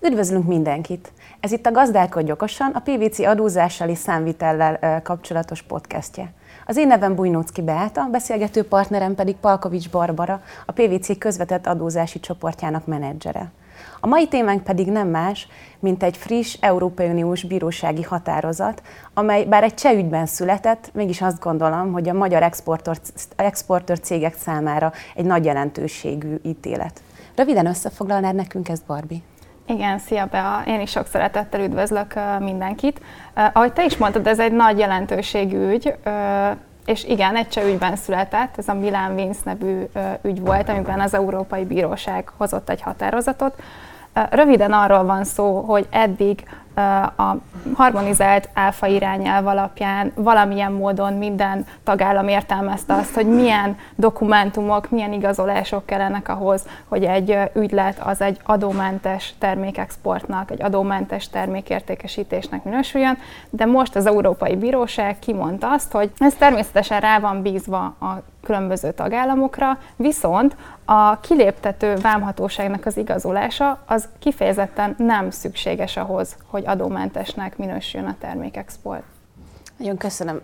Üdvözlünk mindenkit! Ez itt a Gazdálkodj okosan, a PVC adózással és számvitellel kapcsolatos podcastje. Az én nevem Bujnócki Beáta, beszélgető partnerem pedig Palkovics Barbara, a PVC közvetett adózási csoportjának menedzsere. A mai témánk pedig nem más, mint egy friss Európai Uniós bírósági határozat, amely bár egy cseh ügyben született, mégis azt gondolom, hogy a magyar exportor, exportőr cégek számára egy nagy jelentőségű ítélet. Röviden összefoglalnád nekünk ezt, Barbie? Igen, szia Bea! Én is sok szeretettel üdvözlök mindenkit. Ahogy te is mondtad, ez egy nagy jelentőségű ügy, és igen, egy cseh ügyben született, ez a Milán Vince nevű ügy volt, amiben az Európai Bíróság hozott egy határozatot. Röviden arról van szó, hogy eddig a harmonizált áfa irányelv alapján valamilyen módon minden tagállam értelmezte azt, hogy milyen dokumentumok, milyen igazolások kellenek ahhoz, hogy egy ügylet az egy adómentes termékexportnak, egy adómentes termékértékesítésnek minősüljön, de most az Európai Bíróság kimondta azt, hogy ez természetesen rá van bízva a különböző tagállamokra, viszont a kiléptető vámhatóságnak az igazolása az kifejezetten nem szükséges ahhoz, hogy adómentesnek minősüljön a termékexport. Nagyon köszönöm.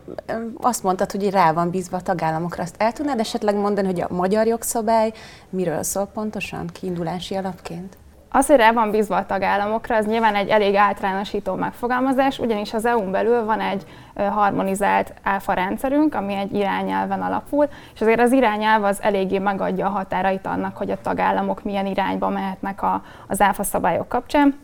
Azt mondtad, hogy rá van bízva a tagállamokra. Azt el tudnád esetleg mondani, hogy a magyar jogszabály miről szól pontosan kiindulási alapként? Az, hogy rá van bízva a tagállamokra, az nyilván egy elég általánosító megfogalmazás, ugyanis az EU-n belül van egy harmonizált áfa rendszerünk, ami egy irányelven alapul, és azért az irányelv az eléggé megadja a határait annak, hogy a tagállamok milyen irányba mehetnek a, az áfa szabályok kapcsán.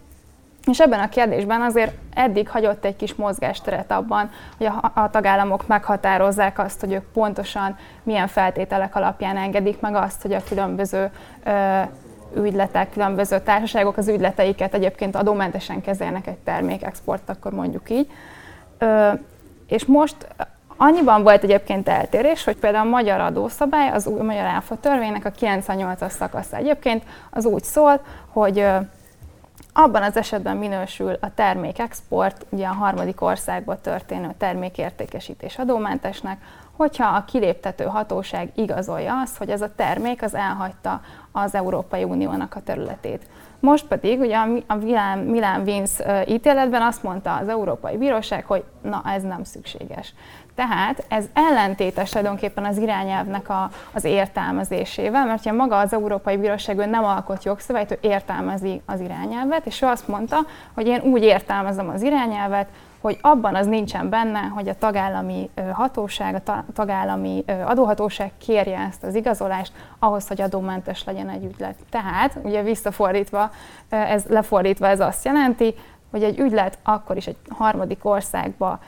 És ebben a kérdésben azért eddig hagyott egy kis mozgásteret abban, hogy a, a tagállamok meghatározzák azt, hogy ők pontosan milyen feltételek alapján engedik meg azt, hogy a különböző ö, ügyletek, különböző társaságok az ügyleteiket egyébként adómentesen kezelnek egy termék export, akkor mondjuk így. Ö, és most annyiban volt egyébként eltérés, hogy például a magyar adószabály, az új magyar áfa törvénynek a 98-as szakasza egyébként az úgy szól, hogy abban az esetben minősül a termékexport, ugye a harmadik országba történő termékértékesítés adómentesnek, hogyha a kiléptető hatóság igazolja azt, hogy ez a termék az elhagyta az Európai Uniónak a területét. Most pedig ugye a Milán, Milán Vince ítéletben azt mondta az Európai Bíróság, hogy na ez nem szükséges. Tehát ez ellentétes tulajdonképpen az irányelvnek a, az értelmezésével, mert ugye maga az Európai Bíróság nem alkot jogszabályt, ő értelmezi az irányelvet, és ő azt mondta, hogy én úgy értelmezem az irányelvet, hogy abban az nincsen benne, hogy a tagállami hatóság, a tagállami adóhatóság kérje ezt az igazolást ahhoz, hogy adómentes legyen egy ügylet. Tehát, ugye visszafordítva, ez lefordítva ez azt jelenti, hogy egy ügylet akkor is egy harmadik országba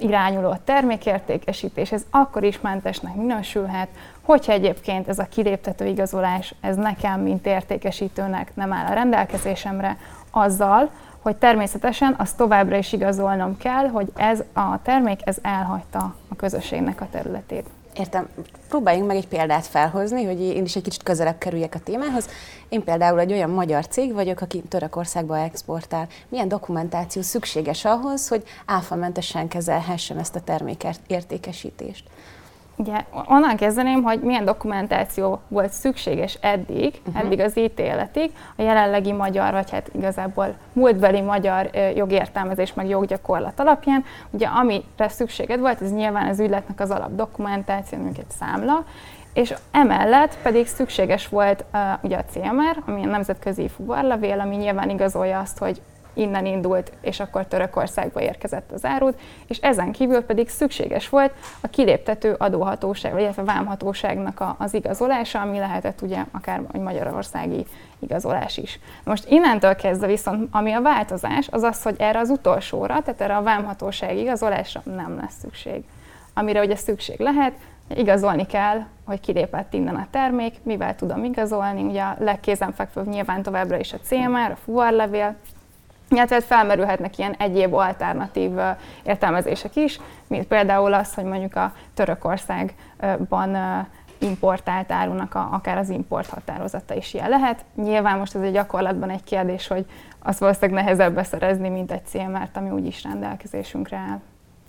irányuló termékértékesítés, ez akkor is mentesnek minősülhet, hogyha egyébként ez a kiléptető igazolás, ez nekem, mint értékesítőnek nem áll a rendelkezésemre, azzal, hogy természetesen azt továbbra is igazolnom kell, hogy ez a termék, ez elhagyta a közösségnek a területét. Értem. Próbáljunk meg egy példát felhozni, hogy én is egy kicsit közelebb kerüljek a témához. Én például egy olyan magyar cég vagyok, aki Törökországba exportál. Milyen dokumentáció szükséges ahhoz, hogy áfamentesen kezelhessem ezt a terméket értékesítést? Ugye onnan kezdeném, hogy milyen dokumentáció volt szükséges eddig, uh-huh. eddig az ítéletig, a jelenlegi magyar, vagy hát igazából múltbeli magyar jogértelmezés meg joggyakorlat alapján. Ugye amire szükséged volt, ez nyilván az ügyletnek az alap dokumentáció, mondjuk egy számla, és emellett pedig szükséges volt uh, ugye a CMR, ami a nemzetközi fuvarlevél, ami nyilván igazolja azt, hogy innen indult, és akkor Törökországba érkezett az árut, és ezen kívül pedig szükséges volt a kiléptető adóhatóság, vagy illetve vámhatóságnak a, az igazolása, ami lehetett ugye akár egy magyarországi igazolás is. Most innentől kezdve viszont, ami a változás, az az, hogy erre az utolsóra, tehát erre a vámhatóság igazolásra nem lesz szükség. Amire ugye szükség lehet, igazolni kell, hogy kilépett innen a termék, mivel tudom igazolni, ugye a legkézenfekvőbb nyilván továbbra is a CMR, a fuvarlevél, illetve felmerülhetnek ilyen egyéb alternatív értelmezések is, mint például az, hogy mondjuk a Törökországban importált árunak a, akár az import határozata is ilyen lehet. Nyilván most ez egy gyakorlatban egy kérdés, hogy azt valószínűleg nehezebb beszerezni, mint egy CMR-t, ami úgyis rendelkezésünkre áll.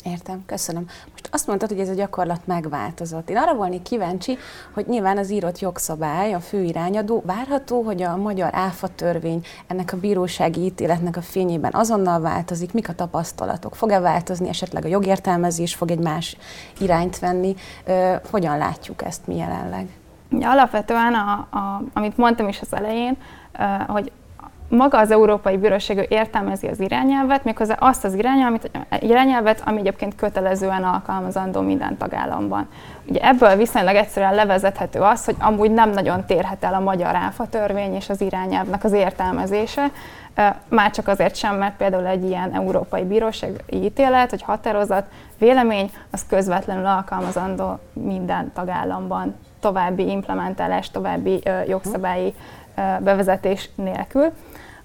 Értem, köszönöm. Most azt mondtad, hogy ez a gyakorlat megváltozott. Én arra volnék kíváncsi, hogy nyilván az írott jogszabály, a főirányadó, várható, hogy a magyar áfa törvény ennek a bírósági ítéletnek a fényében azonnal változik, mik a tapasztalatok? Fog-e változni, esetleg a jogértelmezés fog egy más irányt venni? Hogyan látjuk ezt mi jelenleg? Alapvetően, a, a, amit mondtam is az elején, hogy maga az Európai Bíróság értelmezi az irányelvet, méghozzá azt az irányelvet, irányelvet, ami egyébként kötelezően alkalmazandó minden tagállamban. Ugye ebből viszonylag egyszerűen levezethető az, hogy amúgy nem nagyon térhet el a magyar áfa törvény és az irányelvnek az értelmezése, már csak azért sem, mert például egy ilyen Európai Bíróság ítélet, vagy határozat, vélemény, az közvetlenül alkalmazandó minden tagállamban további implementálás, további jogszabályi bevezetés nélkül.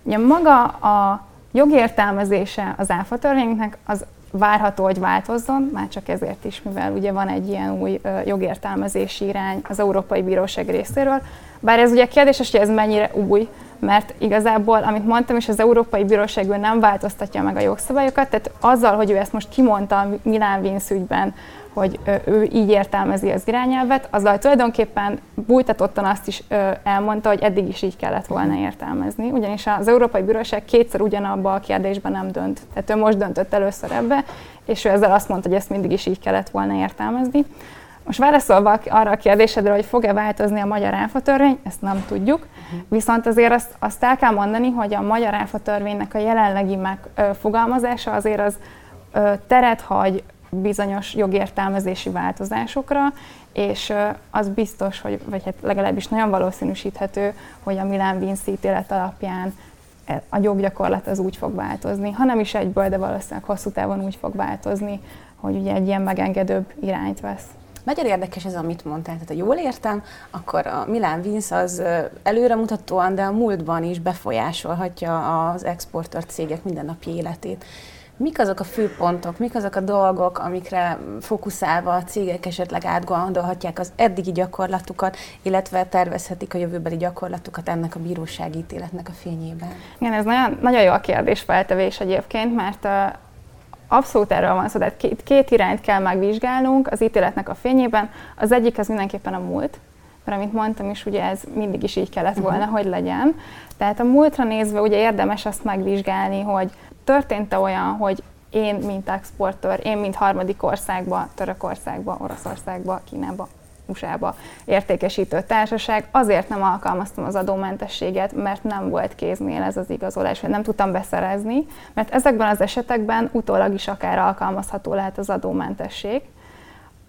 Ugye maga a jogértelmezése az áfa törvénynek az várható, hogy változzon, már csak ezért is, mivel ugye van egy ilyen új jogértelmezési irány az Európai Bíróság részéről. Bár ez ugye kérdéses, hogy ez mennyire új, mert igazából, amit mondtam is, az Európai Bíróság nem változtatja meg a jogszabályokat, tehát azzal, hogy ő ezt most kimondta a Milán Vinsz ügyben, hogy ő így értelmezi az irányelvet, azzal tulajdonképpen bújtatottan azt is elmondta, hogy eddig is így kellett volna értelmezni, ugyanis az Európai Bíróság kétszer ugyanabba a kérdésben nem dönt. Tehát ő most döntött először ebbe, és ő ezzel azt mondta, hogy ezt mindig is így kellett volna értelmezni. Most válaszolva arra a kérdésedre, hogy fog-e változni a magyar áfatörvény, ezt nem tudjuk. Viszont azért azt, azt el kell mondani, hogy a magyar áfatörvénynek a jelenlegi megfogalmazása azért az teret hagy bizonyos jogértelmezési változásokra, és az biztos, hogy, vagy hát legalábbis nagyon valószínűsíthető, hogy a Milán Vinci ítélet alapján e, a joggyakorlat az úgy fog változni, ha nem is egyből, de valószínűleg hosszú távon úgy fog változni, hogy ugye egy ilyen megengedőbb irányt vesz. Nagyon érdekes ez, amit mondtál. Tehát, ha jól értem, akkor a Milán Vince az előremutatóan, de a múltban is befolyásolhatja az exportőr cégek mindennapi életét. Mik azok a főpontok, mik azok a dolgok, amikre fókuszálva a cégek esetleg átgondolhatják az eddigi gyakorlatukat, illetve tervezhetik a jövőbeli gyakorlatukat ennek a bírósági ítéletnek a fényében? Igen, ez nagyon, nagyon jó a kérdés feltevés egyébként, mert abszolút erről van szó, tehát két, két irányt kell megvizsgálnunk az ítéletnek a fényében. Az egyik az mindenképpen a múlt, mert amit mondtam is, ugye ez mindig is így kellett volna, uh-huh. hogy legyen. Tehát a múltra nézve ugye érdemes azt megvizsgálni, hogy történt-e olyan, hogy én, mint exportőr, én, mint harmadik országba, Törökországba, Oroszországba, Kínába, USA-ba értékesítő társaság, azért nem alkalmaztam az adómentességet, mert nem volt kéznél ez az igazolás, vagy nem tudtam beszerezni, mert ezekben az esetekben utólag is akár alkalmazható lehet az adómentesség.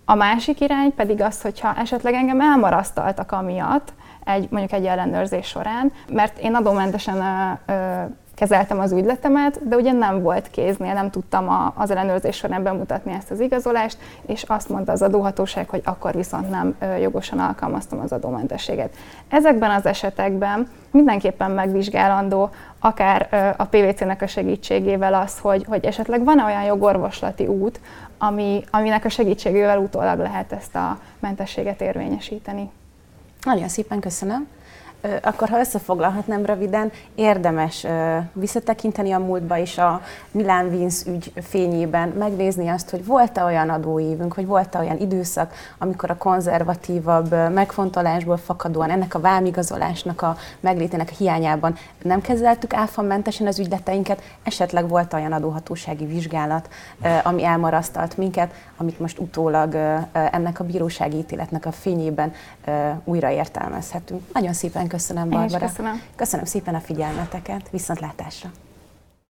A másik irány pedig az, hogyha esetleg engem elmarasztaltak amiatt, egy, mondjuk egy ellenőrzés során, mert én adómentesen ö, ö, kezeltem az ügyletemet, de ugye nem volt kéznél, nem tudtam a, az ellenőrzés során bemutatni ezt az igazolást, és azt mondta az adóhatóság, hogy akkor viszont nem jogosan alkalmaztam az adómentességet. Ezekben az esetekben mindenképpen megvizsgálandó, akár a PVC-nek a segítségével az, hogy, hogy esetleg van-e olyan jogorvoslati út, ami, aminek a segítségével utólag lehet ezt a mentességet érvényesíteni. Nagyon szépen köszönöm. Akkor, ha összefoglalhatnám röviden, érdemes visszatekinteni a múltba is a Milán Vince ügy fényében, megnézni azt, hogy volt-e olyan adóévünk, hogy volt-e olyan időszak, amikor a konzervatívabb megfontolásból fakadóan ennek a vámigazolásnak a meglétének a hiányában nem kezeltük áfamentesen az ügyleteinket, esetleg volt olyan adóhatósági vizsgálat, ami elmarasztalt minket, amit most utólag ennek a bírósági ítéletnek a fényében újra értelmezhetünk. Nagyon szépen köszönöm, Barbara. köszönöm. Köszönöm szépen a figyelmeteket. Viszontlátásra.